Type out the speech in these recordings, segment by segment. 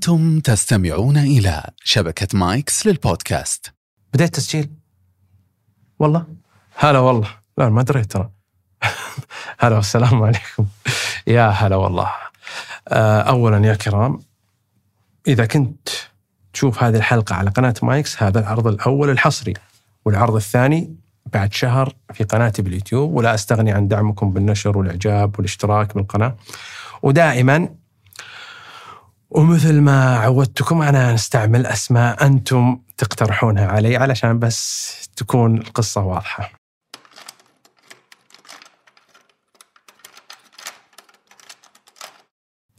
أنتم تستمعون إلى شبكة مايكس للبودكاست. بديت تسجيل؟ والله. هلا والله. لا ما دريت ترى. هلا والسلام عليكم. يا هلا والله. آه، اولا يا كرام إذا كنت تشوف هذه الحلقة على قناة مايكس هذا العرض الأول الحصري. والعرض الثاني بعد شهر في قناتي باليوتيوب ولا أستغني عن دعمكم بالنشر والإعجاب والاشتراك بالقناة. ودائما ومثل ما عودتكم أنا نستعمل أسماء أنتم تقترحونها علي علشان بس تكون القصة واضحة.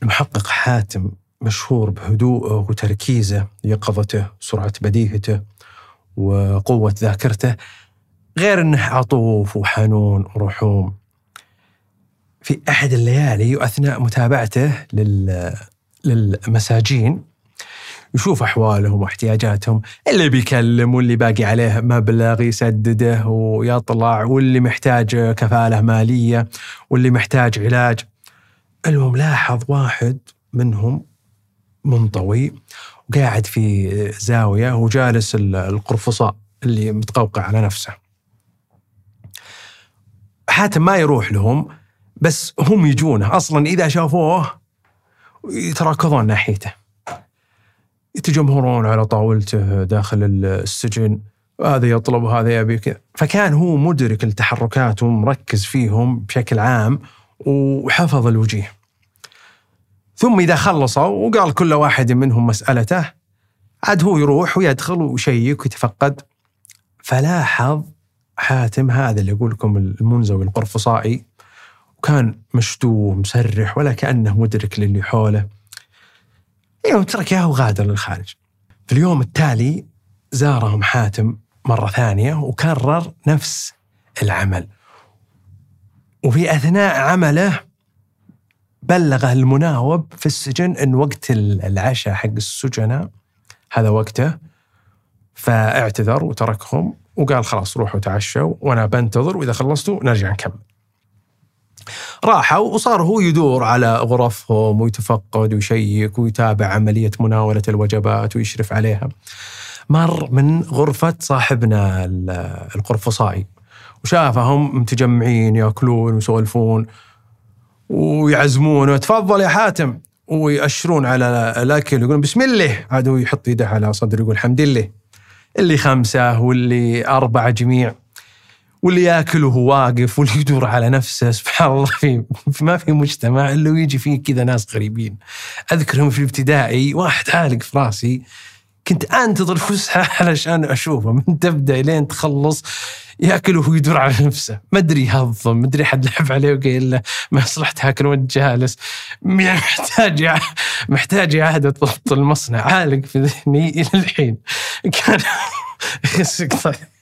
المحقق حاتم مشهور بهدوءه وتركيزه يقظته سرعة بديهته وقوة ذاكرته غير إنه عطوف وحنون ورحوم في أحد الليالي واثناء متابعته لل للمساجين يشوف أحوالهم واحتياجاتهم اللي بيكلم واللي باقي عليه مبلغ يسدده ويطلع واللي محتاج كفالة مالية واللي محتاج علاج. المهم لاحظ واحد منهم منطوي وقاعد في زاوية وجالس القرفصاء اللي متقوقع على نفسه. حاتم ما يروح لهم بس هم يجونه. أصلا إذا شافوه يتراكضون ناحيته. يتجمهرون على طاولته داخل السجن. هذا يطلب وهذا يبي كذا فكان هو مدرك التحركات ومركز فيهم بشكل عام وحفظ الوجيه. ثم إذا خلصوا وقال كل واحد منهم مسألته عاد هو يروح ويدخل ويشيك ويتفقد. فلاحظ حاتم هذا اللي أقول لكم المنزوي القرفصائي وكان مشدوه مسرح ولا كأنه مدرك للي حوله. يوم ترك إياه وغادر للخارج. في اليوم التالي زارهم حاتم مرة ثانية وكرر نفس العمل. وفي أثناء عمله بلغه المناوب في السجن أن وقت العشاء حق السجناء هذا وقته. فاعتذر وتركهم وقال خلاص روحوا تعشوا وأنا بنتظر وإذا خلصتوا نرجع نكمل. راحوا وصار هو يدور على غرفهم ويتفقد ويشيك ويتابع عملية مناولة الوجبات ويشرف عليها. مر من غرفة صاحبنا القرفصائي وشافهم متجمعين يأكلون ويسولفون ويعزمونه تفضل يا حاتم. ويأشرون على الأكل يقولون بسم الله. عاد هو يحط يده على صدره يقول الحمد لله. اللي خمسة واللي أربعة جميع. واللي ياكل وهو واقف واللي يدور على نفسه سبحان الله في ما في مجتمع إلا ويجي فيه كذا ناس غريبين. أذكرهم في الابتدائي واحد عالق في راسي كنت أنتظر فسحة علشان أشوفه. من تبدأ لين تخلص ياكل وهو يدور على نفسه. ما أدري يهضم ما أدري حد لعب عليه وقال له ما يصلح تاكل وانت جالس. محتاج محتاج إعادة ضبط المصنع. عالق في ذهني إلى الحين. كان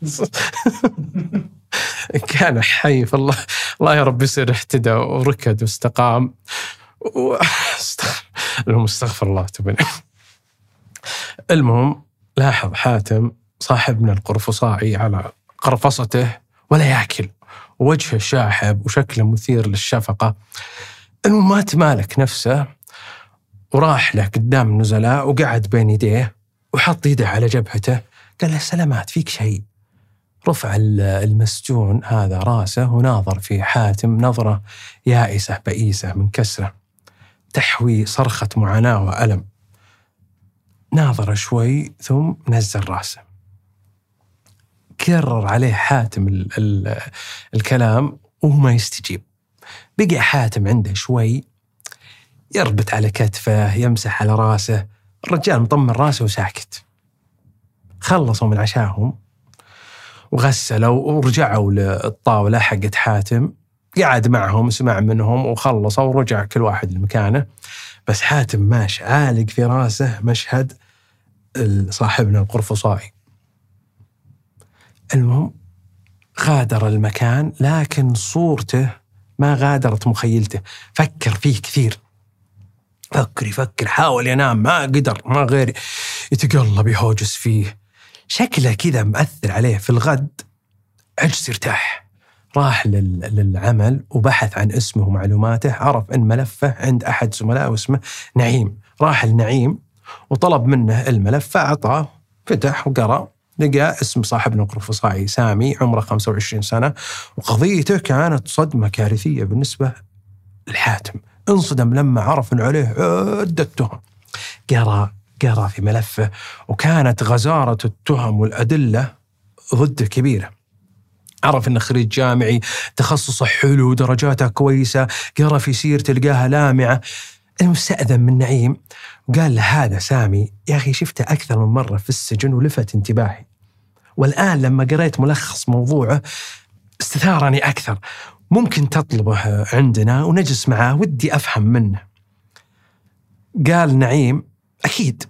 كان حي فالله الله يا رب يصير اهتدى وركد واستقام. و... المهم استغفر الله تبني المهم لاحظ حاتم صاحبنا القرفصائي على قرفصته ولا ياكل. ووجهه شاحب وشكله مثير للشفقة. المهم ما تمالك نفسه وراح له قدام النزلاء وقعد بين يديه وحط يده على جبهته. قال له سلامات فيك شيء؟ رفع المسجون هذا راسه وناظر في حاتم نظرة يائسة بئيسة من كسرة تحوي صرخة معاناة وألم. ناظر شوي ثم نزل راسه. كرر عليه حاتم ال ال الكلام وهو ما يستجيب. بقي حاتم عنده شوي يربط على كتفه يمسح على راسه. الرجال مطمن راسه وساكت. خلصوا من عشاهم. وغسلوا ورجعوا للطاولة حقت حاتم. قعد معهم سمع منهم وخلصوا ورجع كل واحد لمكانه. بس حاتم ماشي عالق في راسه مشهد صاحبنا القرفصائي. المهم غادر المكان لكن صورته ما غادرت مخيلته. فكر فيه كثير. فكر يفكر حاول ينام ما قدر ما غير يتقلب يهوجس فيه. شكله كذا مأثر عليه في الغد. عجز يرتاح. راح لل- للعمل وبحث عن اسمه ومعلوماته عرف إن ملفه عند أحد زملائه اسمه نعيم. راح لنعيم وطلب منه الملف فاعطاه فتح وقرأ لقى اسم صاحب القرفصائي سامي عمره 25 سنة وقضيته كانت صدمة كارثية بالنسبة لحاتم انصدم لما عرف إن عليه عدة تهم. قرأ قرا في ملفه وكانت غزارة التهم والأدلة ضده كبيرة. عرف انه خريج جامعي تخصصه حلو درجاته كويسة قرأ في سيرته لقاها لامعة. المستأذن من نعيم وقال له هذا سامي يا أخي شفته أكثر من مرة في السجن ولفت انتباهي. والآن لما قريت ملخص موضوعه استثارني أكثر. ممكن تطلبه عندنا ونجلس معاه ودي أفهم منه. قال نعيم أكيد.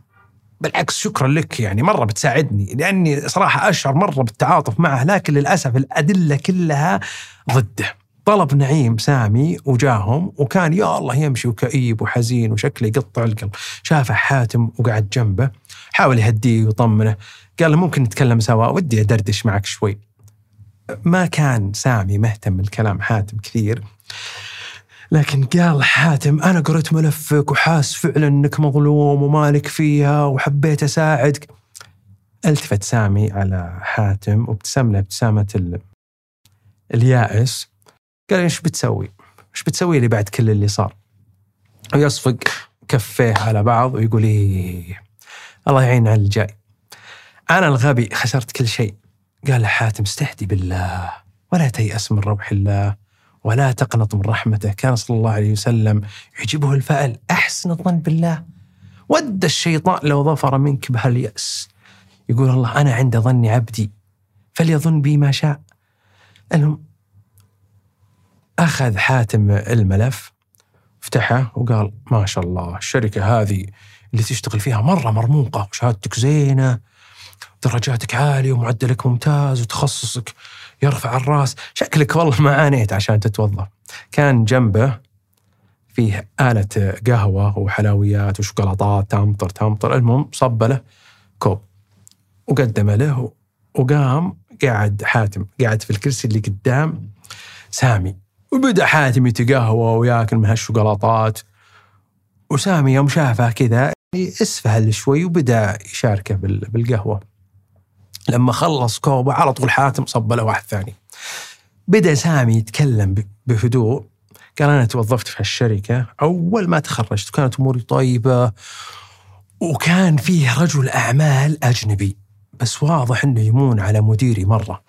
بالعكس شكرا لك يعني مرة بتساعدني لأني صراحة أشعر مرة بالتعاطف معه لكن للأسف الأدلة كلها ضده. طلب نعيم سامي وجاهم وكان يا الله يمشي وكئيب وحزين وشكله يقطع القلب، شافه حاتم وقعد جنبه حاول يهديه ويطمنه، قال ممكن نتكلم سوا؟ ودي أدردش معك شوي. ما كان سامي مهتم بالكلام حاتم كثير. لكن قال حاتم أنا قريت ملفك وحاس فعلا إنك مظلوم ومالك فيها وحبيت أساعدك. التفت سامي على حاتم وابتسم له ابتسامة ال... اليائس. قال إيش بتسوي؟ إيش بتسوي لي بعد كل اللي صار؟ ويصفق كفيه على بعض ويقول إيه الله يعين على الجاي. أنا الغبي خسرت كل شيء. قال حاتم استهدي بالله ولا تيأس من روح الله. ولا تقنط من رحمته. كان صلى الله عليه وسلم يعجبه الفأل. أحسن الظن بالله. ود الشيطان لو ظفر منك بهاليأس. يقول الله أنا عند ظن عبدي فليظن بي ما شاء. المهم أخذ حاتم الملف فتحه وقال ما شاء الله الشركة هذه اللي تشتغل فيها مرة مرموقة وشهادتك زينة درجاتك عالية ومعدلك ممتاز وتخصصك يرفع الراس. شكلك والله ما عانيت عشان تتوظف كان جنبه فيه آلة قهوة وحلويات وشوكولاتات تمطر تمطر. المهم صب له كوب وقدم له وقام قاعد حاتم قاعد في الكرسي اللي قدام سامي. وبدأ حاتم يتقهوى وياكل من هالشوكولاتات. وسامي يوم شافه كذا اسفهل شوي وبدأ يشاركه بال- بالقهوة. لما خلص كوبه على طول حاتم صب له واحد ثاني. بدأ سامي يتكلم بهدوء. قال أنا توظفت في هالشركة أول ما تخرجت وكانت أموري طيبة وكان فيه رجل أعمال أجنبي. بس واضح أنه يمون على مديري مرة.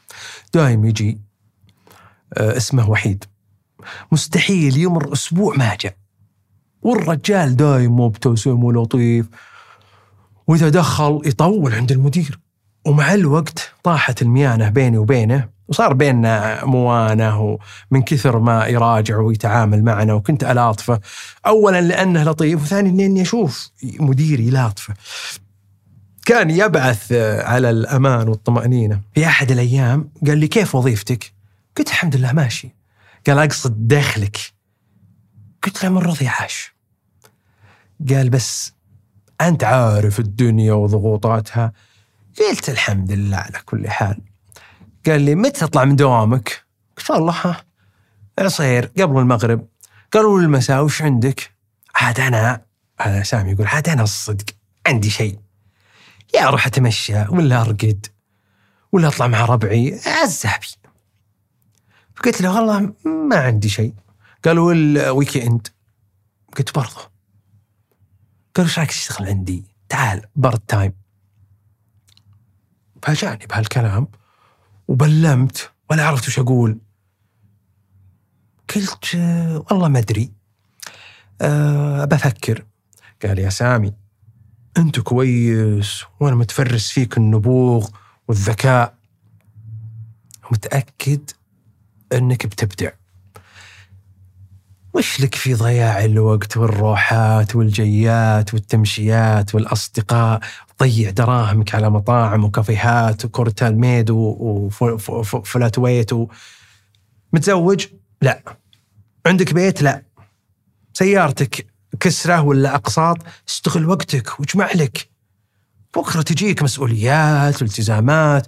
دايم يجي آه، اسمه وحيد. مستحيل يمر أسبوع ما جاء. والرجال دايم مبتسم ولطيف. وإذا دخل يطول عند المدير. ومع الوقت طاحت الميانة بيني وبينه وصار بيننا موانة ومن كثر ما يراجع ويتعامل معنا وكنت ألاطفة. أولا لأنه لطيف وثانيا لأني أشوف مديري لاطفة. كان يبعث على الأمان والطمأنينة. في أحد الأيام قال لي كيف وظيفتك؟ قلت الحمد لله ماشي. قال أقصد دخلك. قلت له من رضي عاش قال بس أنت عارف الدنيا وضغوطاتها. قلت الحمد لله على كل حال. قال لي متى تطلع من دوامك؟ قلت والله عصير قبل المغرب. قالوا لي المساء وش عندك؟ عاد أنا هذا سامي يقول عاد أنا الصدق عندي شيء. يا أروح أتمشى ولا أرقد ولا أطلع مع ربعي عزابي فقلت له والله ما عندي شيء. قالوا ال weekend قلت برضه قالوا إيش رايك تشتغل عندي؟ تعال part time فاجأني بهالكلام وبلمت ولا عرفت وش أقول. قلت آه، والله ما أدري. أه بفكر قال يا سامي أنت كويس وأنا متفرس فيك النبوغ والذكاء. متأكد أنك بتبدع. وش لك في ضياع الوقت والروحات والجيات والتمشيات والأصدقاء تضيع دراهمك على مطاعم وكافيهات وكورتال ميد وفلات ويت و... متزوج؟ لا عندك بيت؟ لا سيارتك كسرة ولا أقساط؟ استغل وقتك واجمع لك بكرة تجيك مسؤوليات والتزامات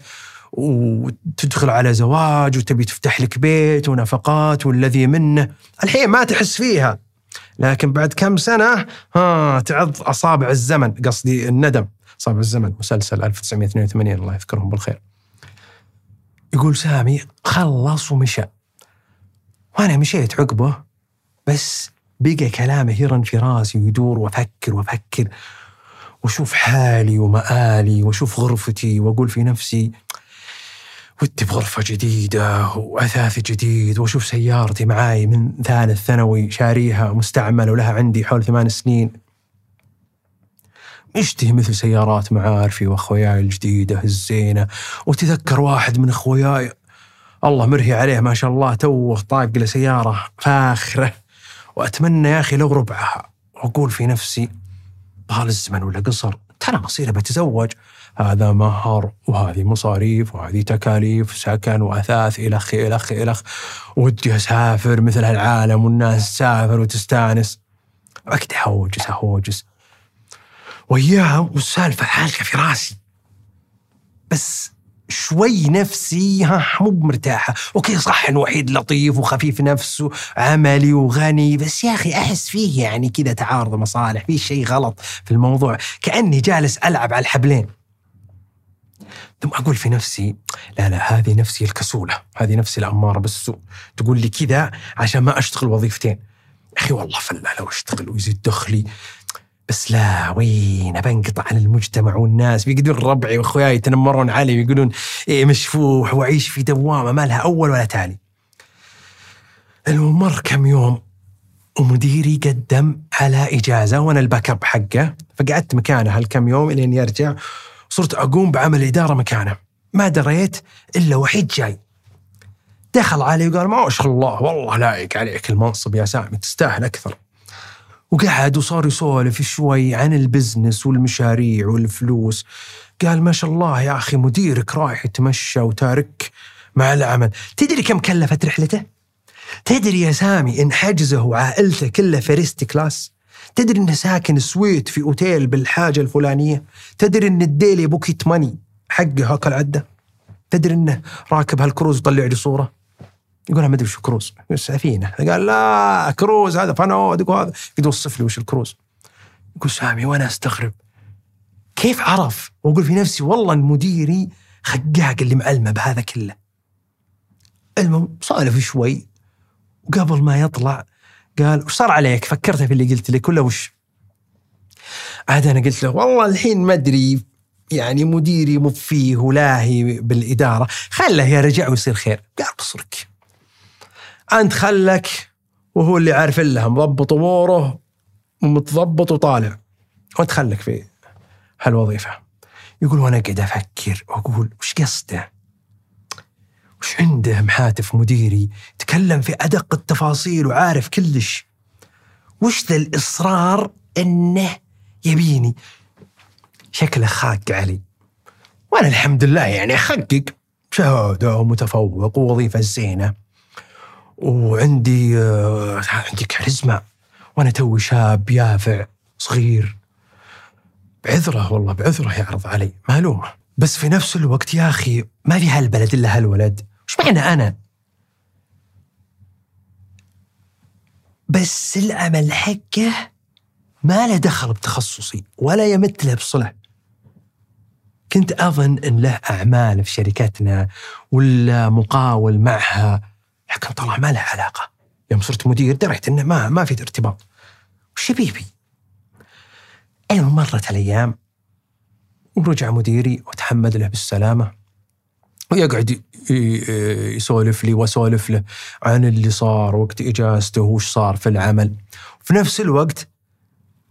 وتدخل على زواج وتبي تفتح لك بيت ونفقات والذي منه. الحين ما تحس فيها. لكن بعد كم سنة ها تعض أصابع الزمن. قصدي الندم. أصابع الزمن. مسلسل 1982 الله يذكرهم بالخير. يقول سامي خلص ومشى. وأنا مشيت عقبه بس بقى كلامه يرن في راسي ويدور وأفكر وأفكر. وأشوف حالي ومآلي وأشوف غرفتي وأقول في نفسي ودي بغرفة جديدة وأثاث جديد وأشوف سيارتي معاي من ثالث ثانوي شاريها مستعملة ولها عندي حول ثمان سنين. اشتهي مثل سيارات معارفي وأخوياي الجديدة الزينة. وتذكر واحد من أخوياي الله مرهي عليه ما شاء الله توه طاق له سيارة فاخرة. وأتمنى يا أخي لو ربعها. وأقول في نفسي طال الزمن ولا قصر ترى مصيري بتزوج. هذا مهر وهذه مصاريف وهذه تكاليف سكن وأثاث إلخ إلخ إلخ. ودي أسافر مثل هالعالم والناس تسافر وتستانس. وقتها هوجس هوجس. وياهم والسالفة عالقه في راسي. بس شوي نفسي ها مو بمرتاحة أوكي صح إنه وحيد لطيف وخفيف نفسه عملي وغني. بس يا أخي أحس فيه يعني كذا تعارض مصالح في شيء غلط في الموضوع. كأني جالس ألعب على الحبلين. ثم أقول في نفسي لا لا هذه نفسي الكسولة هذه نفسي الأمارة بالسوء. تقول لي كذا عشان ما أشتغل وظيفتين. أخي والله فلا لو أشتغل ويزيد دخلي. بس لا وين؟ بنقطع عن المجتمع والناس. بيقدرون ربعي وأخوياي يتنمرون علي ويقولون إيه مشفوح واعيش في دوامة ما لها أول ولا تالي. المهم مر كم يوم ومديري قدم على إجازة وأنا الباك أب حقه فقعدت مكانه هالكم يوم إلين يرجع. صرت أقوم بعمل إدارة مكانه. ما دريت إلا وحيد جاي. دخل علي وقال ما شاء الله والله لايق عليك المنصب يا سامي تستاهل أكثر. وقعد وصار يسولف شوي عن ال business والمشاريع والفلوس. قال ما شاء الله يا أخي مديرك رايح يتمشى وتارك مع العمل. تدري كم كلفت رحلته؟ تدري يا سامي إن حجزه وعائلته كلها first class؟ تدري انه ساكن suite في أوتيل بالحاجة الفلانية؟ تدري إن ال daily pocket money حقه هاك العدة؟ تدري إنه راكب هالكروز وطلع لي صورة؟ يقول ما أدري وش كروز سفينة. قال لا كروز هذا فنادق وهذا يوصف لي وش الكروز. يقول سامي وأنا أستغرب. كيف عرف؟ وأقول في نفسي والله المديري خقاق اللي معلمه بهذا كله. المهم سولف شوي وقبل ما يطلع قال وش صار عليك؟ فكرت في اللي قلت لك ولا وش؟ عاد أنا قلت له والله الحين ما أدري يعني مديري مو فيه ولاهي بالإدارة خله يرجع ويصير خير قال بصرك أنت خلك وهو اللي عارف لها مضبط أموره ومتضبط وطالع وأنت خلك في هالوظيفة يقول وأنا قاعد أفكر واقول وش قصده؟ وش عنده محاتف مديري تكلم في أدق التفاصيل وعارف كلش. وش ذا الإصرار إنه يبيني؟ شكله خاق علي. وأنا الحمد لله يعني احقق شهادة ومتفوق ووظيفة زينة. وعندي آه عندي كاريزما. وأنا توي شاب يافع صغير. بعذره والله بعذره يعرض علي. معلومة. بس في نفس الوقت يا أخي ما في هالبلد إلا هالولد. وش معنى أنا؟ بس العمل حقه ما له دخل بتخصصي ولا يمت له بصلة كنت أظن أن له أعمال في شركتنا ولا مقاول معها لكن طلع ما له علاقة. يوم صرت مدير دريت أنه ما ما في ارتباط. وش بيبي المهم مرت الأيام ورجع مديري وتحمد له بالسلامة. ويقعد يسولف لي وأسولف له عن اللي صار وقت إجازته وش صار في العمل. في نفس الوقت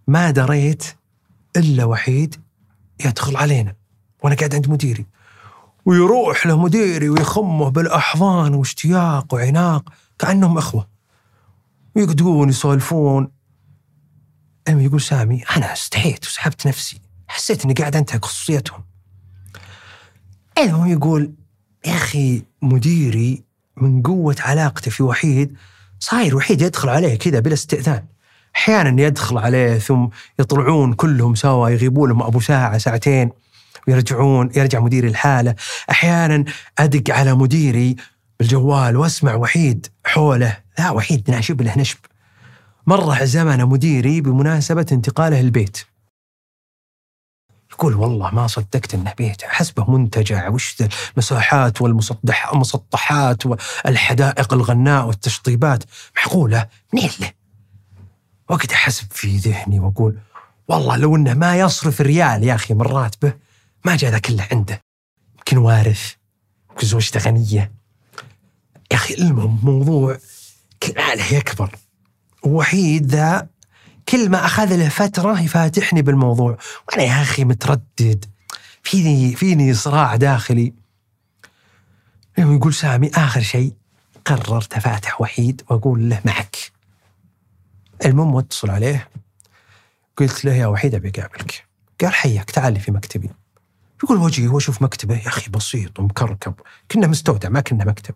ما دريت إلا وحيد يدخل علينا وأنا قاعد عند مديري. ويروح له مديري ويخمه بالأحضان واشتياق وعناق كأنهم إخوة. ويقعدون يسولفون. المهم يقول سامي أنا استحيت وسحبت نفسي حسيت إني قاعد انتهك خصوصيتهم. المهم يقول يا أخي مديري من قوة علاقته في وحيد صاير وحيد يدخل عليه كذا بلا استئذان. أحيانا يدخل عليه ثم يطلعون كلهم سوا يغيبون لهم أبو ساعة ساعتين ويرجعون يرجع مديري الحالة. أحيانا أدق على مديري بالجوال وأسمع وحيد حوله. لا وحيد ناشب له نشب. مرة عزمنا مديري بمناسبة انتقاله البيت يقول والله ما صدقت إنه بيت. حسبه منتجع. وش المساحات والمسطح المسطحات والحدائق الغناء والتشطيبات. معقولة؟ منين له؟ وقت أحسب في ذهني وأقول والله لو إنه ما يصرف ريال يا أخي من راتبه ما جاء ذا كله عنده. يمكن وارث يمكن زوجته غنية. يا أخي المهم موضوع كل عليه يكبر. وحيد ذا كل ما أخذ له فترة يفاتحني بالموضوع. وأنا يا أخي متردد. فيني فيني صراع داخلي. يقول سامي آخر شيء قررت افاتح وحيد وأقول له معك. المهم واتصل عليه. قلت له يا وحيد أبي أقابلك. قال حياك تعال في مكتبي. يقول وجهي واشوف مكتبه؟ يا أخي بسيط ومكركب. كنا مستودع ما كنا مكتب.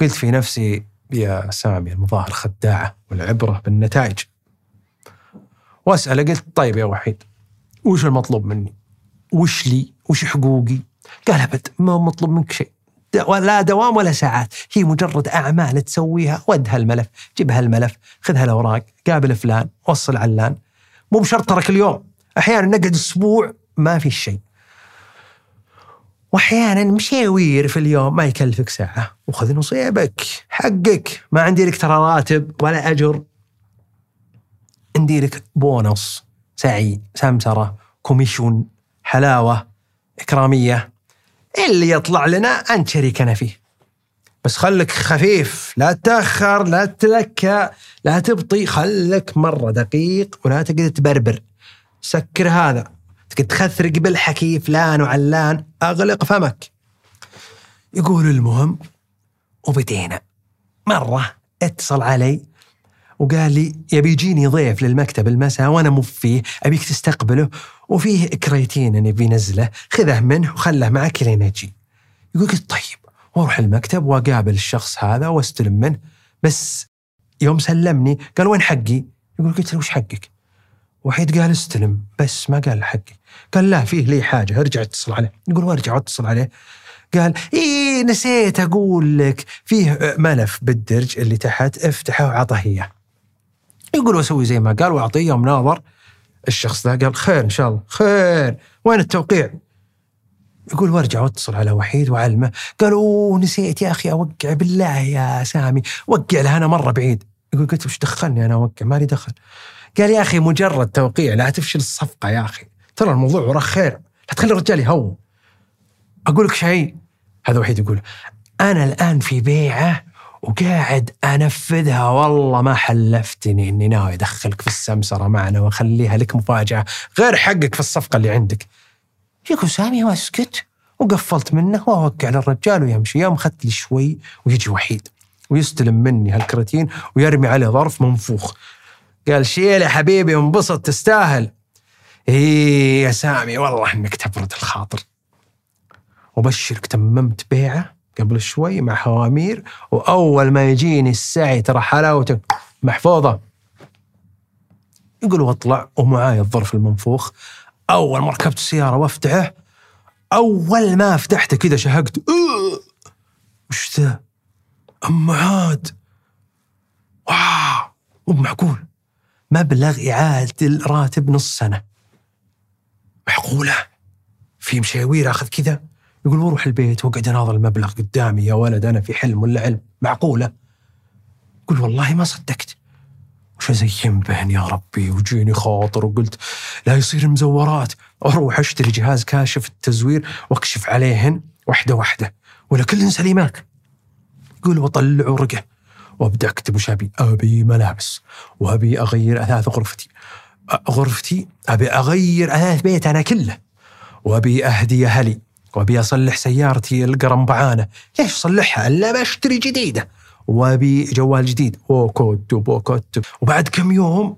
قلت في نفسي يا سامي المظاهر خداعة والعبرة بالنتائج. واسأله قلت طيب يا وحيد وش المطلوب مني؟ وش لي؟ وش حقوقي؟ قال أبد ما مطلوب منك شيء لا دوام ولا ساعات هي مجرد أعمال تسويها ود هالملف جيب هالملف خذ هالأوراق قابل فلان وصل علان مو بشرط ترك اليوم أحيانا نقعد أسبوع ما في شيء وأحيانا مشاوير في اليوم ما يكلفك ساعة وخذ نصيبك حقك ما عندي لك ترى راتب ولا أجر عندي لك بونص سعي سمسرة كوميشون حلاوة إكرامية اللي يطلع لنا انت شريكنا فيه. بس خلك خفيف لا تتاخر لا تتلكى لا تبطي خلك مرة دقيق ولا تقدر تبربر. سكر هذا. تقدر تخثرق بالحكي فلان وعلان أغلق فمك. يقول المهم وبدينا. مرة اتصل علي وقال لي يبي يجيني ضيف للمكتب المساء وأنا مو فيه أبيك تستقبله وفيه كريتين نبي نزله خذه منه وخله معك لين أجي. يقول قلت طيب وأروح المكتب وأقابل الشخص هذا وأستلم منه بس يوم سلمني قال وين حقي؟ يقول قلت له وش حقك؟ وحيد قال استلم بس ما قال حقي قال لا فيه لي حاجة ارجع اتصل عليه يقول وارجع اتصل عليه قال إيه نسيت أقول لك فيه ملف بالدرج اللي تحت افتحه وعطه اياه يقول واسوي زي ما قال وأعطيه يوم ناظر الشخص ذا. قال خير إن شاء الله. خير. وين التوقيع؟ يقول وارجع واتصل على وحيد وعلمه. قال أوه نسيت يا أخي أوقع بالله يا سامي. وقع له أنا مرة بعيد. يقول قلت وش دخلني أنا أوقع؟ مالي دخل. قال يا أخي مجرد توقيع لا تفشل الصفقة يا أخي. ترى الموضوع وراه خير. لا تخلي الرجال يهون. أقول لك شيء. هذا وحيد يقول أنا الآن في بيعة وقاعد أنفذها والله ما حلفتني إني ناوي أدخلك في السمسرة معنا وأخليها لك مفاجأة غير حقك في الصفقة اللي عندك. يقول سامي واسكت وقفلت منه وأوقع للرجال ويمشي يوم أخذت لي شوي ويجي وحيد ويستلم مني هالكراتين ويرمي عليه ظرف منفوخ. قال شيل يا حبيبي وانبسط تستاهل. إيه يا سامي والله إنك تبرد الخاطر. وبشرك تممت بيعه قبل شوي مع حوامير وأول ما يجيني السعي ترى حلاوته. محفوظة. يقول واطلع ومعاي الظرف المنفوخ. أول ما ركبت السيارة وأفتحه أول ما فتحته كذا شهقت. وش ذا؟ أم عاد. واو! مو معقول؟ مبلغ إعادة الراتب نص سنة. معقولة؟ في مشاوير أخذ كذا؟ يقول بروح البيت وأقعد أناظر المبلغ قدامي يا ولد أنا في حلم ولا علم؟ معقولة؟ يقول والله ما صدقت. وش أزين بهن يا ربي؟ وجيني خاطر وقلت لا يصير مزورات. أروح أشتري جهاز كاشف التزوير وأكشف عليهن واحدة واحدة ولا كلهن سليمات يقول وأطلع ورقة وأبدأ أكتب وش أبي؟ أبي ملابس وأبي أغير أثاث غرفتي. غرفتي أبي أغير أثاث بيت أنا كله وأبي أهدي أهلي. وابي اصلح سيارتي القرنبعانه، ليش اصلحها الا بشتري جديده وابي جوال جديد. اوكوت وبوكوت وبعد كم يوم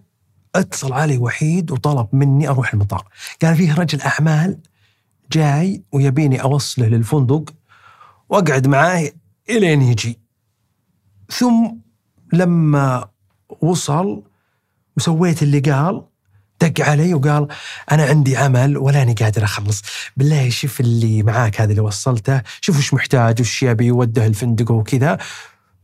اتصل علي وحيد وطلب مني أروح المطار، قال فيه رجل اعمال جاي ويبيني اوصله للفندق واقعد معاه الين يجي. ثم لما وصل وسويت اللي قال دق علي وقال أنا عندي عمل ولاني قادر أخلص. بالله شوف اللي معاك هذا اللي وصلته شوف وش محتاج وش يبي وده الفندق وكذا.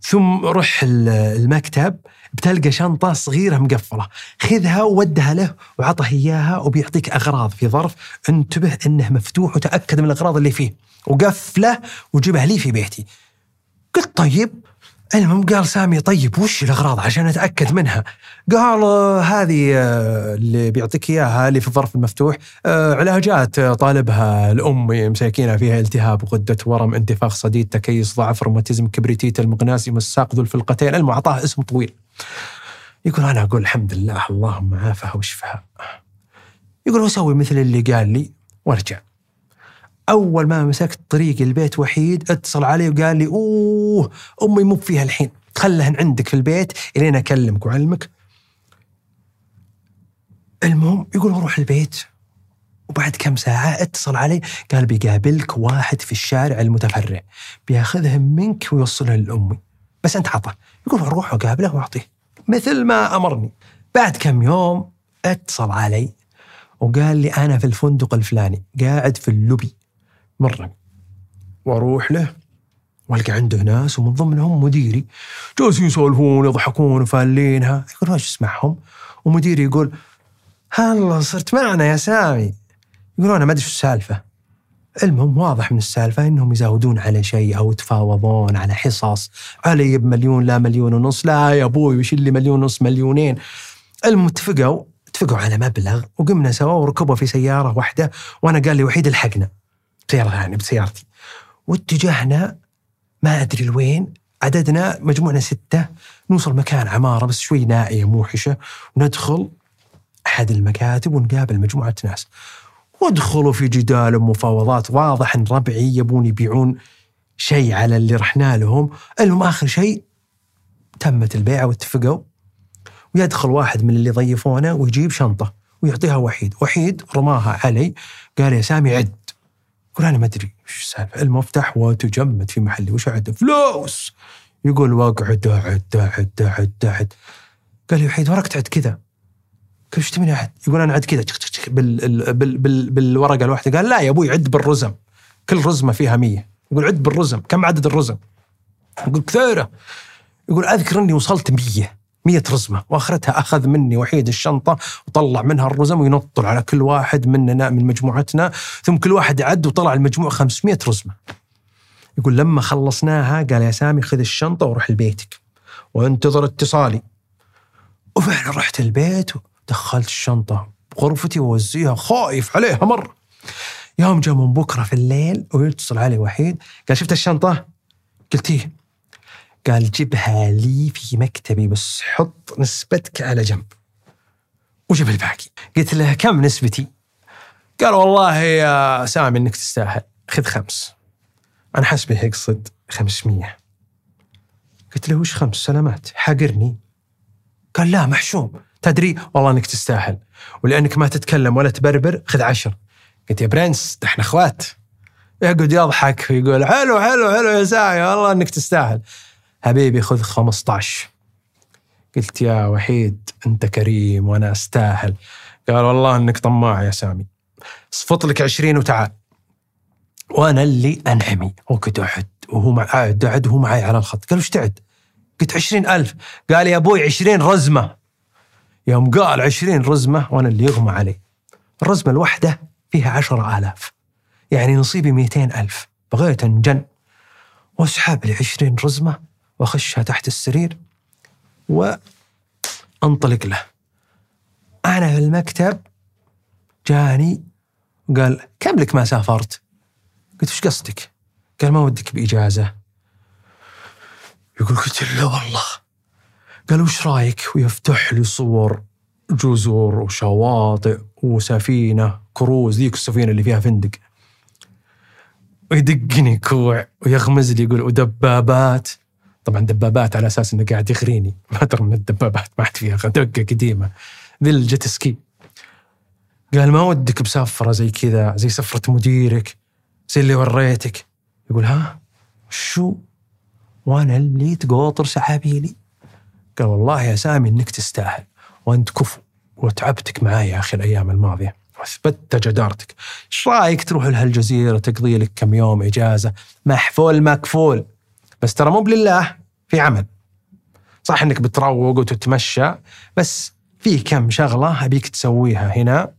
ثم روح ال- المكتب بتلقى شنطة صغيرة مقفلة. خذها وودها له وعطه إياها وبيعطيك أغراض في ظرف. انتبه أنه مفتوح وتأكد من الأغراض اللي فيه. وقفله وجيبها لي في بيتي. قلت طيب المهم قال سامي طيب وش الأغراض عشان أتأكد منها؟ قال آه، هذه آه، اللي بيعطيك إياها اللي في الظرف المفتوح آه، علاجات طالبها الأم مساكينه فيها التهاب غده ورم انتفاخ صديد تكيس ضعف روماتيزم كبريتيت المغناطيسي الساق ذو الفلقتين المهم اعطاه اسم طويل. يقول أنا أقول الحمد لله اللهم عافها واشفها. يقول وأسوي مثل اللي قال لي وأرجع. أول ما مسكت طريق البيت وحيد اتصل علي وقال لي أوه أمي مو فيها الحين خلهن عندك في البيت إلين أكلمك وأعلمك. المهم يقول أروح البيت. وبعد كم ساعة اتصل علي قال بيقابلك واحد في الشارع المتفرع بياخذهم منك ويوصلهم لأمي. بس أنت عطه. يقول أروح وأقابله وأعطيه. مثل ما أمرني. بعد كم يوم اتصل علي وقال لي أنا في الفندق الفلاني قاعد في اللوبي. مرة. وأروح له وألقى عنده ناس ومن ضمنهم مديري. جالسين يسولفون يضحكون وفالينها يقول وش اسمعهم. ومديري يقول هلا صرت معنا يا سامي. يقول أنا ما أدري شو السالفة. المهم واضح من السالفة إنهم يزودون على شيء أو يتفاوضون على حصص. علي بمليون لا مليون ونص. لا يا أبوي وش اللي مليون ونص مليونين؟ المهم اتفقوا اتفقوا على مبلغ وقمنا سوا وركبوا في سيارة واحدة وأنا قال لي وحيد الحقنا. سيارة يعني بسيارتي. واتجهنا ما أدري لوين عددنا مجموعنا ستة نوصل مكان عمارة بس شوي نائية موحشة وندخل أحد المكاتب ونقابل مجموعة ناس. وادخلوا في جدال ومفاوضات واضح إن ربعي يبون يبيعون شيء على اللي رحنا لهم. المهم آخر شيء تمت البيعة واتفقوا. ويدخل واحد من اللي ضيفونا ويجيب شنطة ويعطيها وحيد. وحيد رماها علي قال يا سامي عد. يقول أنا ما أدري وش السالفة. المفتاح وتجمد في محلي وش عد فلوس! يقول واقعد اعد اعد اعد اعد قال لي وحيد وراك تعد كذا. قال إيش تبيني اعد؟ يقول أنا اعد كذا. بال بال بال بال بالورقة الواحدة. قال لا يا أبوي عد بالرزم. كل رزمة فيها مية. يقول عد بالرزم. كم عدد الرزم؟ يقول كثيرة. يقول أذكر إني وصلت 100 100 رزمة وآخرتها أخذ مني وحيد الشنطة وطلع منها الرزم وينطل على كل واحد مننا من مجموعتنا ثم كل واحد عد وطلع المجموع 500 رزمة. يقول لما خلصناها قال يا سامي خذ الشنطة وروح لبيتك وانتظر اتصالي. وفعلا رحت البيت ودخلت الشنطة بغرفتي ووزيها خايف عليها مرة. يوم جاء من بكرة في الليل ويتصل علي وحيد قال شفت الشنطة؟ قلت إيه قال جيبها لي في مكتبي بس. حط نسبتك على جنب. وجيب الباقي. قلت له كم نسبتي؟ قال والله يا سامي إنك تستاهل. خذ خمس. أنا حسبي يقصد 500 قلت له وش خمس سلامات؟ حقرني. قال لا محشوم. تدري؟ والله إنك تستاهل. ولأنك ما تتكلم ولا تبربر خذ عشر. قلت يا برنس إحنا إخوات. يقعد يضحك ويقول حلو حلو حلو يا سامي والله إنك تستاهل. حبيبي خذ 15 قلت يا وحيد أنت كريم وأنا أستاهل. قال والله إنك طماع يا سامي. صفط لك 20 وتعال. وأنا اللي أنعمي. وكنت اعد وهو مع اعد اعد وهو معي على الخط. قال وش تعد؟ قلت 20000 قال يا أبوي 20 رزمة. يوم قال 20 رزمة وأنا اللي يغمى علي. الرزمة الواحدة فيها 10000 يعني نصيبي 200000 بغيت أنجن. وأسحب لي 20 رزمة. واخشها تحت السرير وانطلق له. أنا في المكتب جاني وقال كم لك ما سافرت؟ قلت وش قصدك؟ قال ما ودك بإجازة؟ يقول قلت له والله. قال وش رأيك؟ ويفتح لي صور جزر وشواطئ وسفينة كروز ذيك السفينة اللي فيها فندق. ويدقني كوع ويغمز لي يقول ودبابات طبعا دبابات على أساس إنه قاعد يغريني. أدري من الدبابات ما عاد فيها. دقة قديمة. ذي ال jet ski. قال ما ودك بسفرة زي كذا زي سفرة مديرك زي اللي وريتك. يقول ها؟ شو؟ وأنا اللي تقوطر سعابيلي. قال والله يا سامي إنك تستاهل. وأنت كفو. وتعبتك معاي يا أخي الأيام الماضية. واثبتت جدارتك. إيش رأيك تروح لها الجزيره تقضي لك كم يوم إجازة؟ محفول مكفول. بس ترى مو بالله في عمل. صح إنك بتروق وتتمشى بس في كم شغلة أبيك تسويها هنا.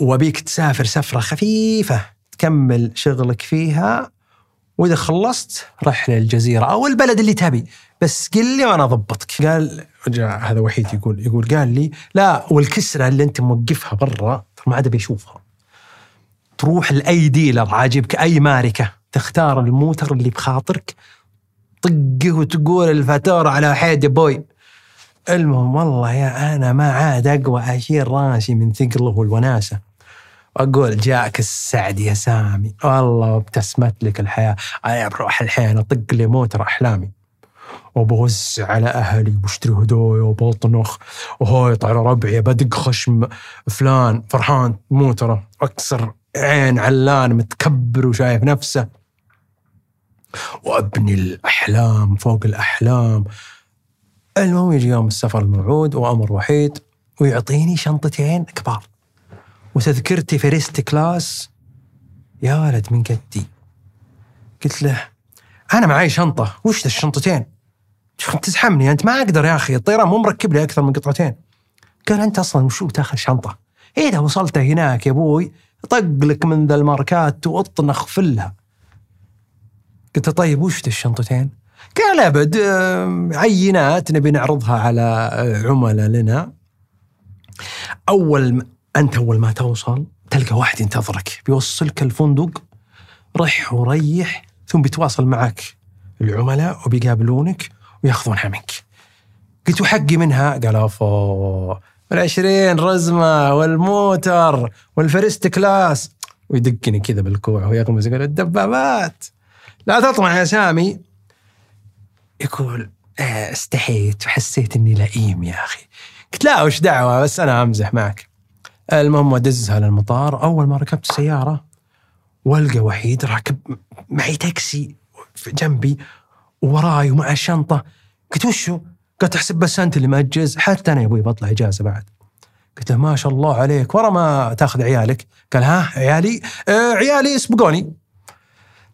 وأبيك تسافر سفرة خفيفة تكمل شغلك فيها. وإذا خلصت رح للجزيرة أو البلد اللي تبي. بس قل لي وأنا أضبطك. قال هذا وحيد يقول يقول قال لي لا والكسرة اللي أنت موقفها برا ما عاد بيشوفها. تروح لأي ديلر عاجبك أي ماركة. تختار الموتر اللي بخاطرك طقه وتقول الفاتوره على وحيد يا بوي. المهم والله يا أنا ما عاد أقوى أشيل راسي من ثقله والوناسة. أقول جاك السعد يا سامي والله ابتسمت لك الحياة. أنا بروح الحين أطق لي موتر أحلامي. وبوزع على أهلي وبشتري هدويا وبطنخ. وهويط على ربعي بدق خشم فلان فرحان موتره. أكسر عين علان متكبر وشايف نفسه. وأبني الأحلام فوق الأحلام. المهم يجي يوم السفر الموعود وأمر وحيد ويعطيني شنطتين كبار. وتذكرتي first class يا ولد من قدي قلت له أنا معي شنطة وش الشنطتين؟ تزحمني أنت ما أقدر يا أخي الطيران مو مركب لي أكثر من قطعتين. قال أنت أصلا وشو تاخذ شنطة؟ إذا وصلت هناك يا أبوي طق لك من ذا الماركات وأطنخ فلها. قلت طيب وش الشنطتين؟ قال ابد آه، عينات نبي نعرضها على عملاء لنا. أول أنت أول ما توصل تلقى واحد ينتظرك بيوصلك الفندق رح وريح ثم بيتواصل معك العملاء وبيقابلونك وياخذونها منك. قلت وحقي منها؟ قال أفا العشرين رزمة والموتر وال first class. ويدقني كذا بالكوع ويغمز يقول الدبابات. لا تطمع يا سامي. يقول إيه، استحيت وحسيت إني لئيم يا أخي. قلت لا وش دعوة؟ بس أنا أمزح معك. المهم ادزها للمطار. أول ما ركبت السيارة والقى وحيد راكب معي تاكسي جنبي ووراي ومع الشنطه قلت وشو؟ قلت أحسب بس أنت اللي مأجز حتى أنا يا أبوي بطلع إجازة بعد. قلت له ما شاء الله عليك ورا ما تأخذ عيالك. قال ها عيالي؟ آه عيالي يسبقوني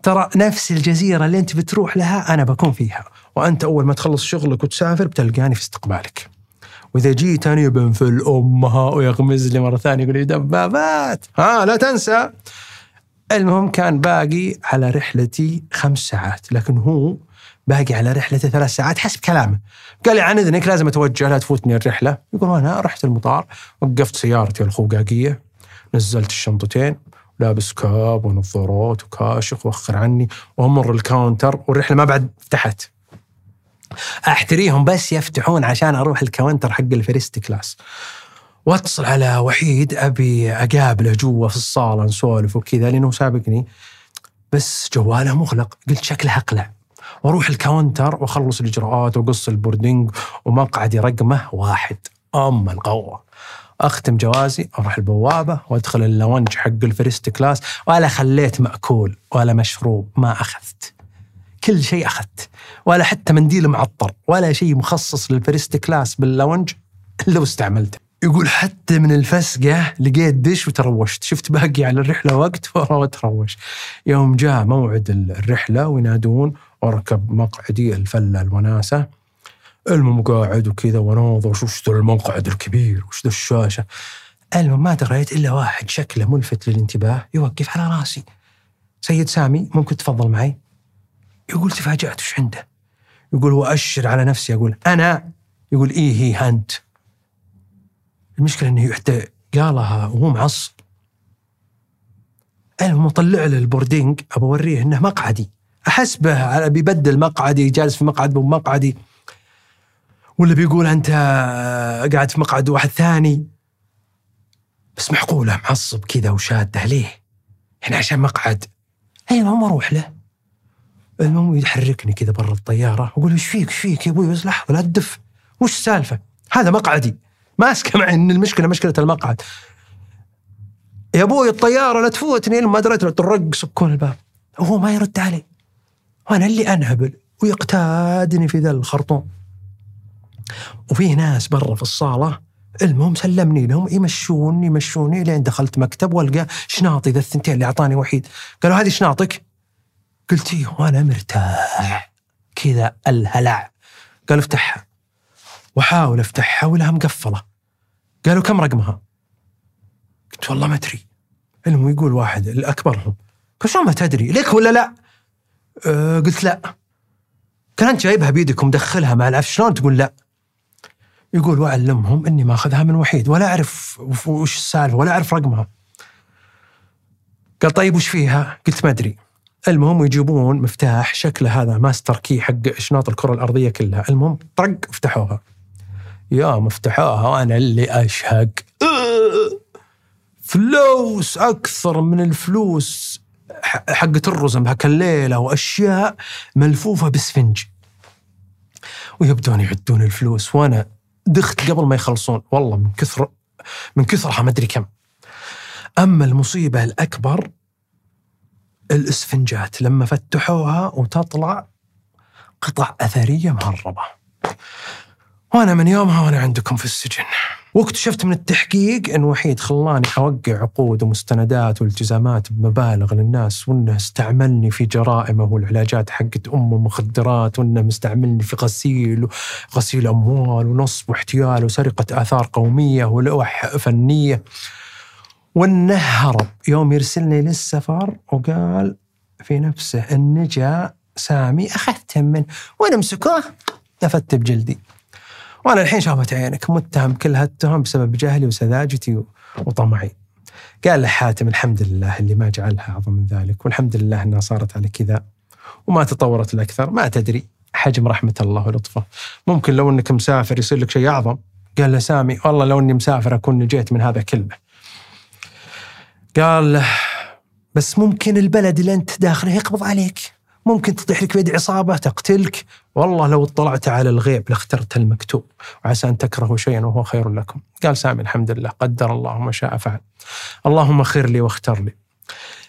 ترى نفس الجزيرة اللي أنت بتروح لها أنا بكون فيها. وأنت أول ما تخلص شغلك وتسافر بتلقاني في استقبالك. وإذا جيت أنا بنفل أمها ويغمز لي مرة ثانية يقول لي دبابات ها لا تنسى. المهم كان باقي على رحلتي خمس ساعات لكن هو باقي على رحلته ثلاث ساعات حسب كلامه. قال لي عن إذنك لازم أتوجه لا تفوتني الرحلة يقول أنا رحت المطار وقفت سيارتي الخقاقية نزلت الشنطتين لابس cap ونظارات وكاشف وأخر عني وأمر ال counter والرحلة ما بعد فتحت. أحتريهم بس يفتحون عشان أروح ال counter حق ال first class. وأتصل على وحيد أبي أقابله جوا في الصالة نسولف وكذا لأنه سابقني. بس جواله مغلق. قلت شكله أقلع. وأروح ال counter وأخلص الإجراءات وأقص ال boarding ومقعدي رقمه واحد. أم القوة. أختم جوازي أروح البوابة وأدخل ال lounge حق ال first class ولا خليت مأكول ولا مشروب ما أخذت. كل شيء أخذت ولا حتى منديل معطر ولا شيء مخصص لل first class بال lounge إلا واستعملته. يقول حتى من الفسقة لقيت دش وتروشت. شفت باقي على الرحلة وقت وتروش. يوم جاء موعد الرحلة وينادون واركب مقعدي الفلة الوناسة. المهم قاعد وكذا وناظر وش ذا المقعد الكبير؟ وش ذا الشاشة؟ المهم ما دريت إلا واحد شكله ملفت للانتباه يوقف على راسي. سيد سامي ممكن تفضل معي؟ يقول تفاجأت وش عنده؟ يقول وأشر على نفسي أقول أنا؟ يقول إيه هي أنت المشكلة أنه حتى قالها وهو معصب المهم طلع له البوردينج ابى أوريه إنه مقعدي. أحسبه بيبدل مقعدي جالس في مقعد بمقعدي ولا بيقول أنت قاعد في مقعد واحد ثاني؟ بس معقولة معصب كذا وشادة ليه؟ يعني عشان مقعد. أيوه ما أروح له. المهم يحركني كذا برا الطيارة واقول إيش فيك إيش فيك يا أبوي؟ بس لحظة لا تدف. وش السالفة؟ هذا مقعدي. ماسك معي إن المشكلة مشكلة المقعد. يا أبوي الطيارة لا تفوتني. لما دريت طرق يسكون الباب. وهو ما يرد علي. وأنا اللي أنهبل ويقتادني في ذا الخرطوم. وفيه ناس برا في الصالة المهم سلمني لهم يمشون يمشوني لين دخلت مكتب وألقى شناطي ذا الثنتين اللي أعطاني وحيد قالوا هذه شناطك قلت إيه وأنا مرتاح كذا الهلع قالوا افتحها واحاول أفتحها ولها مقفله قالوا كم رقمها؟ قلت والله ما أدري المهم يقول واحد الأكبرهم قال شلون ما تدري؟ لك ولا لا؟ أه قلت لا قال أنت جايبها بيدك ومدخلها مع العفش شلون تقول لا؟ يقول واعلمهم إني ما أخذها من وحيد ولا أعرف وش السالفة ولا أعرف رقمها. قال طيب وش فيها؟ قلت ما أدري. المهم يجيبون مفتاح شكله هذا master key حق شناط الكرة الأرضية كلها، المهم طرق فتحوها. يوم فتحوها وأنا اللي أشهق. فلوس أكثر من الفلوس حقت الرزم هاك الليلة وأشياء ملفوفة بسفنج. ويبدون يعدون الفلوس وأنا دخت قبل ما يخلصون. والله من كثر من كثرها ما أدري كم. أما المصيبة الأكبر الإسفنجات. لما فتحوها وتطلع قطع أثرية مهربة. وأنا من يومها وأنا عندكم في السجن. واكتشفت من التحقيق إن وحيد خلاني أوقع عقود ومستندات والتزامات بمبالغ للناس وإنه استعملني في جرائمه والعلاجات حقت امه مخدرات وإنه مستعملني في غسيل غسيل أموال ونصب واحتيال وسرقة آثار قومية ولوح فنية. وإنه هرب. يوم يرسلني للسفر وقال في نفسه إن جاء سامي اخذته من وين مسكوه؟ نفدت بجلدي. وأنا الحين شافت عينك متهم كل هالتهم بسبب جهلي وسذاجتي وطمعي. قال له حاتم الحمد لله اللي ما جعلها أعظم من ذلك والحمد لله إنها صارت على كذا وما تطورت الأكثر ما تدري حجم رحمة الله ولطفه ممكن لو إنك مسافر يصير لك شيء أعظم قال له سامي والله لو إني مسافر أكون نجيت من هذا كله. قال له بس ممكن البلد اللي أنت داخله يقبض عليك ممكن تطيح لك بيد عصابة تقتلك. والله لو اطلعت على الغيب لاخترت المكتوب. وعسى أن تكرهوا شيئا وهو خير لكم. قال سامي الحمد لله. قدر الله ما شاء فعل. اللهم خير لي واختر لي.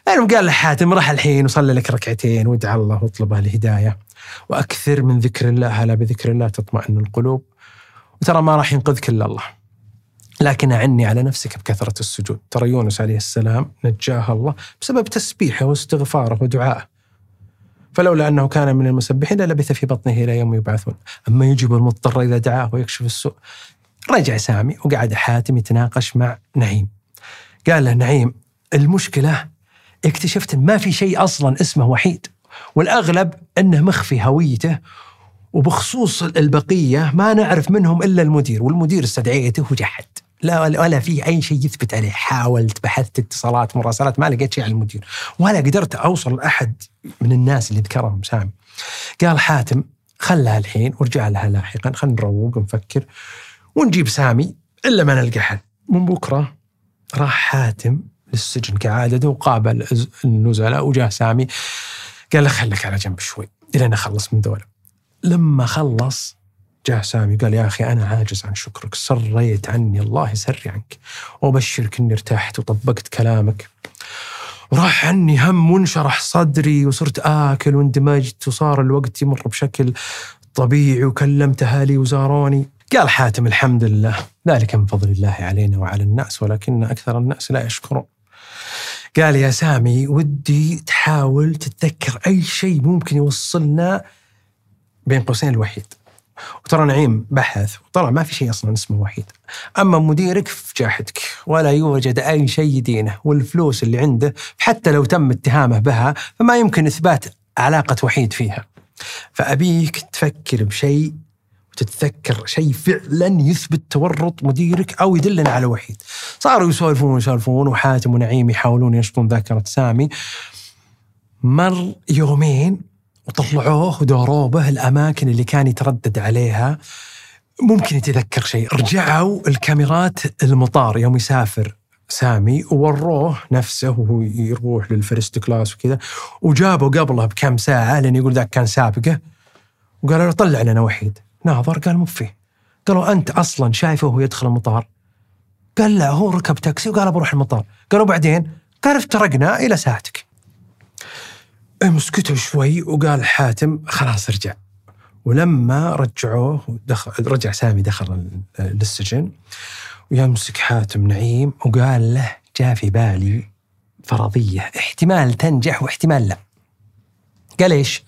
المهم قال لحاتم راح الحين وصلي لك ركعتين وادعى الله واطلبه الهداية. وأكثر من ذكر الله هلا بذكر الله تطمئن القلوب. وترى ما راح ينقذك إلا الله. لكن أعني على نفسك بكثرة السجود. ترى يونس عليه السلام نجاه الله بسبب تسبيحه واستغفاره ودعائه. فلولا أنه كان من المسبحين للبث في بطنه إلى يوم يبعثون. أما يجيب المضطر إذا دعاه ويكشف السوء. رجع سامي وقعد حاتم يتناقش مع نعيم. قال له نعيم المشكلة اكتشفت إن ما في شيء أصلا اسمه وحيد والأغلب أنه مخفي هويته وبخصوص البقية ما نعرف منهم إلا المدير والمدير استدعيته وجحد. لا ولا في أي شيء يثبت عليه. حاولت بحثت اتصالات مراسلات ما لقيت شيء عن المدير. ولا قدرت أوصل لأحد من الناس اللي ذكرهم سامي. قال حاتم خلها الحين ورجع لها لاحقا. خلينا نروق ونفكر ونجيب سامي إلا ما نلقى حل من بكرة راح حاتم للسجن كعادته وقابل النزلاء وجاء سامي. قال له خليك على جنب شوي الين أخلص من دولة لما خلص جاء سامي قال يا أخي أنا عاجز عن شكرك. سريت عني. الله يسري عنك. وأبشرك أني ارتحت وطبقت كلامك. وراح عني هم وانشرح صدري وصرت آكل واندمجت وصار الوقت يمر بشكل طبيعي وكلمت أهلي وزاروني. قال حاتم الحمد لله. ذلك من فضل الله علينا وعلى الناس ولكن أكثر الناس لا يشكرون. قال يا سامي ودي تحاول تتذكر أي شيء ممكن يوصلنا بين قوسين الوحيد. وترى نعيم بحث وطلع ما في شيء أصلا اسمه وحيد. أما مديرك في ولا يوجد أي شيء يدينه والفلوس اللي عنده حتى لو تم اتهامه بها فما يمكن إثبات علاقة وحيد فيها. فأبيك تفكر بشيء وتتذكر شيء فعلا يثبت تورط مديرك أو يدلنا على وحيد. صاروا يسولفون يسولفون وحاتم ونعيم يحاولون ينشطون ذاكرة سامي. مر يومين وطلعوه ودوروه به الأماكن اللي كان يتردد عليها. ممكن يتذكر شيء. رجعوا الكاميرات المطار. يوم يسافر سامي ووروه نفسه وهو يروح لل first class وكذا. وجابوا قبله بكم ساعة لأن يقول ذاك كان سابقه. وقالوا له طلع لنا وحيد. ناظر قال مو فيه. قالوا أنت أصلا شايفه وهو يدخل المطار؟ قال لا هو ركب تاكسي وقال بروح المطار. قالوا بعدين قال افترقنا إلى ساعتك. مسكته شوي وقال حاتم خلاص ارجع ولما رجعوه دخل رجع سامي دخل للسجن ويمسك حاتم نعيم وقال له جاء في بالي فرضية احتمال تنجح واحتمال لا قال إيش؟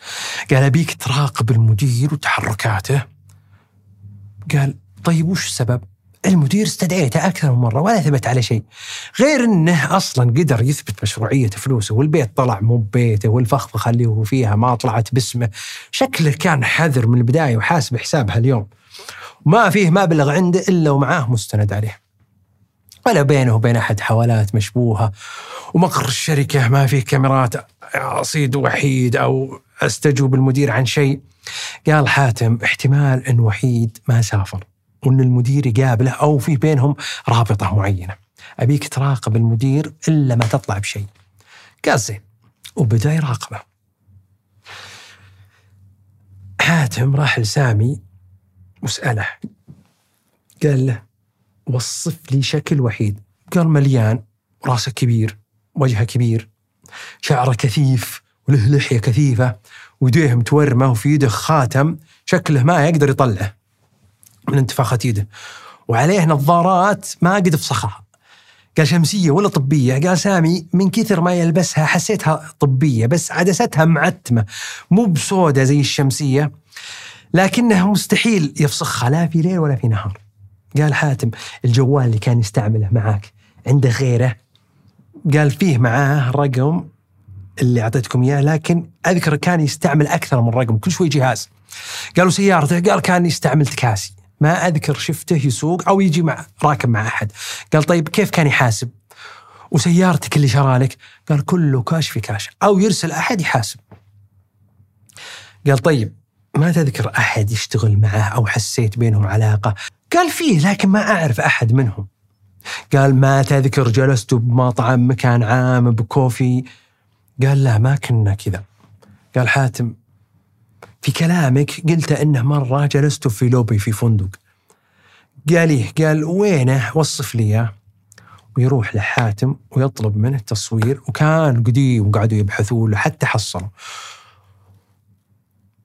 قال أبيك تراقب المدير وتحركاته قال طيب وش السبب؟ المدير استدعيته أكثر من مرة ولا ثبت على شيء. غير إنه أصلا قدر يثبت مشروعية فلوسه والبيت طلع مو ببيته والفخفخة اللي هو فيها ما طلعت باسمه. شكله كان حذر من البداية وحاسب حسابها اليوم. ما فيه مبلغ عنده إلا ومعاه مستند عليه. ولا بينه وبين أحد حوالات مشبوهة. ومقر الشركة ما فيه كاميرات اصيد وحيد أو أستجوب المدير عن شيء. قال حاتم احتمال إن وحيد ما سافر. وإن المدير يقابله أو في بينهم رابطة معينة. أبيك تراقب المدير إلا ما تطلع بشيء. قال زين وبدأ يراقبه. حاتم راح لسامي وسأله. قال له وصف لي شكل وحيد. قال مليان راسه كبير وجهه كبير شعره كثيف وله لحية كثيفة ويديه متورمة وفي يده خاتم شكله ما يقدر يطلعه. من انتفاخة يده. وعليه نظارات ما قد فسخها. قال شمسية ولا طبية؟ قال سامي من كثر ما يلبسها حسيتها طبية بس عدستها معتمة مو بسودة زي الشمسية. لكنه مستحيل يفسخها لا في ليل ولا في نهار. قال حاتم الجوال اللي كان يستعمله معاك عنده غيره. قال فيه معاه رقم اللي أعطيتكم إياه لكن أذكر كان يستعمل أكثر من رقم كل شوي جهاز. قالوا سيارته قال كان يستعمل تكاسي ما أذكر شفته يسوق أو يجي مع راكب مع أحد. قال طيب كيف كان يحاسب؟ وسيارتك اللي شرالك قال كله كاش في كاش. أو يرسل أحد يحاسب. قال طيب ما تذكر أحد يشتغل معه أو حسيت بينهم علاقة؟ قال فيه لكن ما أعرف أحد منهم. قال ما تذكر جلست بمطعم مكان عام بكوفي؟ قال لا ما كنا كذا. قال حاتم في كلامك قلت إنه مرة جلست في لوبي في فندق. قال إيه؟ قال وينه؟ وصف لي إياه. ويروح لحاتم ويطلب منه تصوير وكان قديم وقعدوا يبحثوا له حتى حصلوا.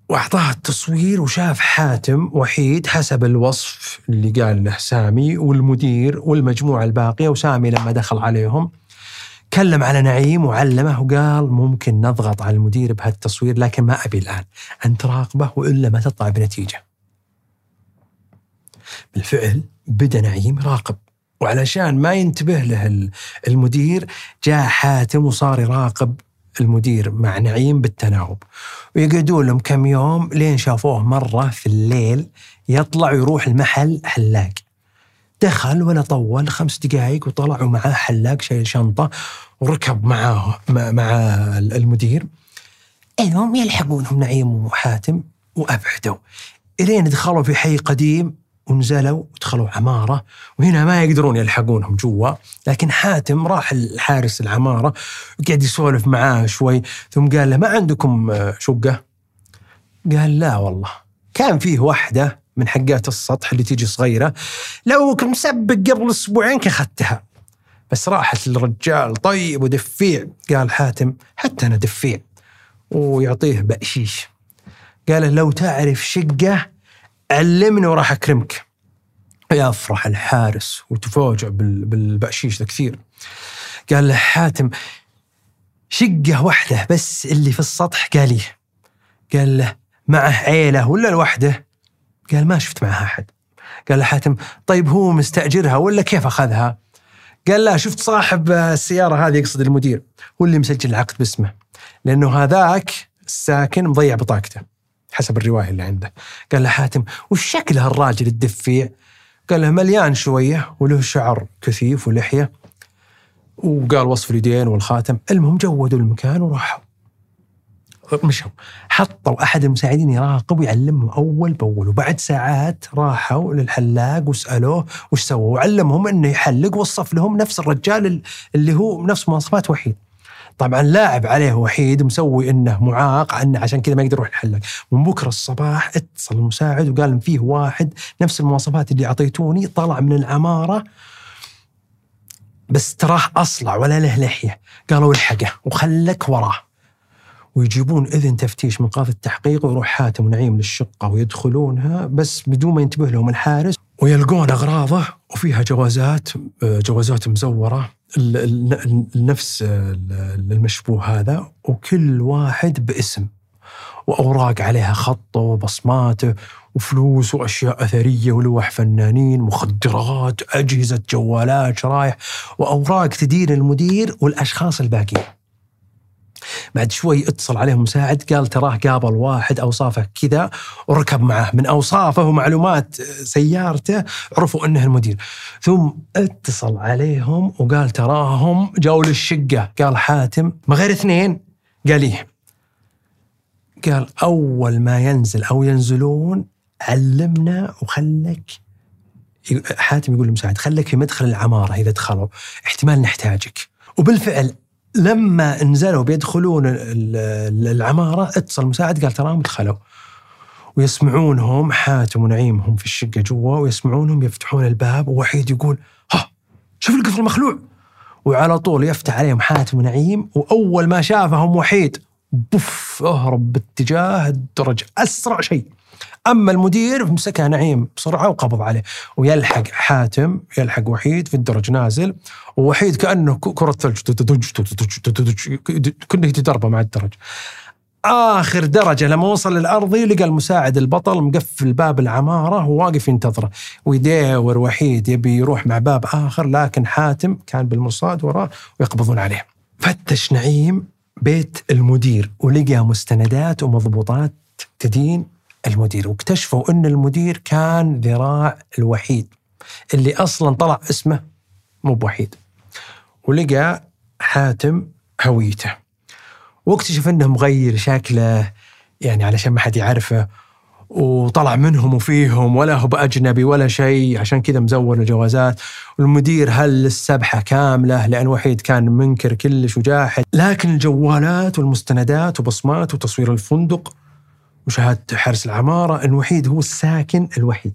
وأعطاه التصوير وشاف حاتم وحيد حسب الوصف اللي قال له سامي والمدير والمجموعة الباقية وسامي لما دخل عليهم كلم على نعيم وعلمه وقال ممكن نضغط على المدير بهالتصوير لكن ما أبي الآن انت راقبه وإلا ما تطلع بنتيجة. بالفعل بدا نعيم يراقب وعلشان ما ينتبه له المدير جاء حاتم وصار يراقب المدير مع نعيم بالتناوب ويقعدون لهم كم يوم لين شافوه مرة في الليل يطلع ويروح المحل حلاق دخل ولا طول خمس دقائق وطلع ومعاه حلاق شايل شنطة وركب معاه مع المدير. المهم يلحقونهم نعيم وحاتم وأبعدوا. إلين دخلوا في حي قديم ونزلوا ودخلوا عمارة. وهنا ما يقدرون يلحقونهم جوا. لكن حاتم راح الحارس العمارة وقعد يسولف معاه شوي. ثم قال له ما عندكم شقة؟ قال لا والله. كان فيه واحدة من حقات السطح اللي تيجي صغيرة. لو كنت مسبق قبل أسبوعين كأخذتها بس راحت الرجال طيب ودفيع. قال حاتم حتى أنا دفيع. ويعطيه بقشيش قال لو تعرف شقة علمني وراح أكرمك. يفرح الحارس وتفاجأ بالبقشيش ذا كثير. قال له حاتم شقة واحدة بس اللي في السطح؟ قال لي قال له معه عيلة ولا لوحده؟ قال ما شفت معها أحد. قال له حاتم طيب هو مستأجرها ولا كيف أخذها؟ قال لا شفت صاحب السيارة هذه يقصد المدير هو اللي مسجل العقد باسمه لأنه هذاك الساكن مضيع بطاقته حسب الرواية اللي عنده. قال له حاتم وش شكل هالراجل الدفيع؟ قال له مليان شوية وله شعر كثيف ولحية وقال وصف اليدين والخاتم. المهم جودوا المكان وراحوا. مشوا. حطوا أحد المساعدين يراقب ويعلمهم أول بأول وبعد ساعات راحوا للحلاق وسألوه وش سووا وعلمهم إنه يحلق وصف لهم نفس الرجال اللي هو نفس مواصفات وحيد. طبعا لاعب عليه وحيد مسوي إنه معاق عنه عشان كذا ما يقدر يروح الحلاق من بكرة الصباح اتصل المساعد وقال فيه واحد نفس المواصفات اللي أعطيتوني طلع من العمارة بس تراه أصلع ولا له لحية. قالوا الحقه وخلك وراه. ويجيبون إذن تفتيش من قاضي التحقيق ويروح حاتم ونعيم للشقة ويدخلونها بس بدون ما ينتبه لهم الحارس. ويلقون أغراضه وفيها جوازات آه، جوازات مزورة ال- ال- ال- نفس ال- المشبوه هذا وكل واحد باسم. وأوراق عليها خطة وبصماته وفلوس وأشياء أثرية ولوح فنانين مخدرات أجهزة جوالات شرايح وأوراق تدين المدير والأشخاص الباقيين. بعد شوي اتصل عليه مساعد قال تراه قابل واحد أوصافه كذا وركب معه. من أوصافه ومعلومات سيارته عرفوا أنه المدير. ثم اتصل عليهم وقال تراهم جاوا للشقة. قال حاتم ما غير اثنين؟ قال إيه. قال أول ما ينزل أو ينزلون علمنا وخلك حاتم يقول لمساعد خلك في مدخل العمارة إذا دخلوا احتمال نحتاجك. وبالفعل لما نزلوا بيدخلون ال- ال- العمارة اتصل مساعد قال تراهم دخلوا. ويسمعونهم حاتم ونعيم هم في الشقة جوا ويسمعونهم يفتحون الباب ووحيد يقول ها شوف القفل المخلوع. وعلى طول يفتح عليهم حاتم ونعيم وأول ما شافهم وحيد بوف أهرب باتجاه الدرج أسرع شيء. اما المدير مسكها نعيم بسرعة وقبض عليه ويلحق حاتم يلحق وحيد في الدرج نازل ووحيد كانه كره ثلج كنا يتدربه مع الدرج اخر درجه لما وصل للارضي لقى المساعد البطل مقفل باب العماره وواقف ينتظره ويداور وحيد يبي يروح مع باب اخر لكن حاتم كان بالمصاد وراه ويقبضون عليه فتش نعيم بيت المدير ولقى مستندات ومضبوطات تدين المدير واكتشفوا إن المدير كان ذراع الوحيد. اللي أصلا طلع اسمه مو بوحيد. ولقى حاتم هويته. واكتشف إنه مغير شكله يعني علشان ما حد يعرفه. وطلع منهم وفيهم ولا هو بأجنبي ولا شيء عشان كذا مزور الجوازات. والمدير هل السبحة كاملة لأن وحيد كان منكر كلش وجاحد. لكن الجوالات والمستندات وبصمات وتصوير الفندق وشهادة حارس العمارة أن وحيد هو الساكن الوحيد.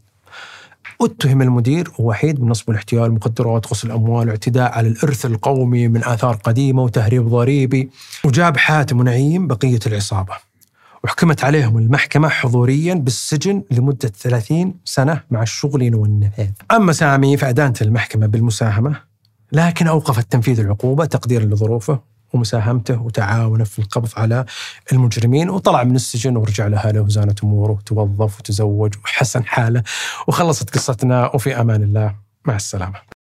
اتهم المدير وحيد بالنصب والاحتيال مخدرات غسل اموال واعتداء على الإرث القومي من آثار قديمة وتهريب ضريبي وجاب حاتم ونعيم بقية العصابة. وحكمت عليهم المحكمة حضوريا بالسجن لمدة 30 سنة مع الشغل والنفاذ. أما سامي فأدانت المحكمة بالمساهمة لكن أوقفت تنفيذ العقوبة تقديرا لظروفه. ومساهمته وتعاونه في القبض على المجرمين. وطلع من السجن ورجع لأهله وزانت أموره. وتوظف وتزوج وحسن حاله. وخلصت قصتنا. وفي أمان الله. مع السلامة.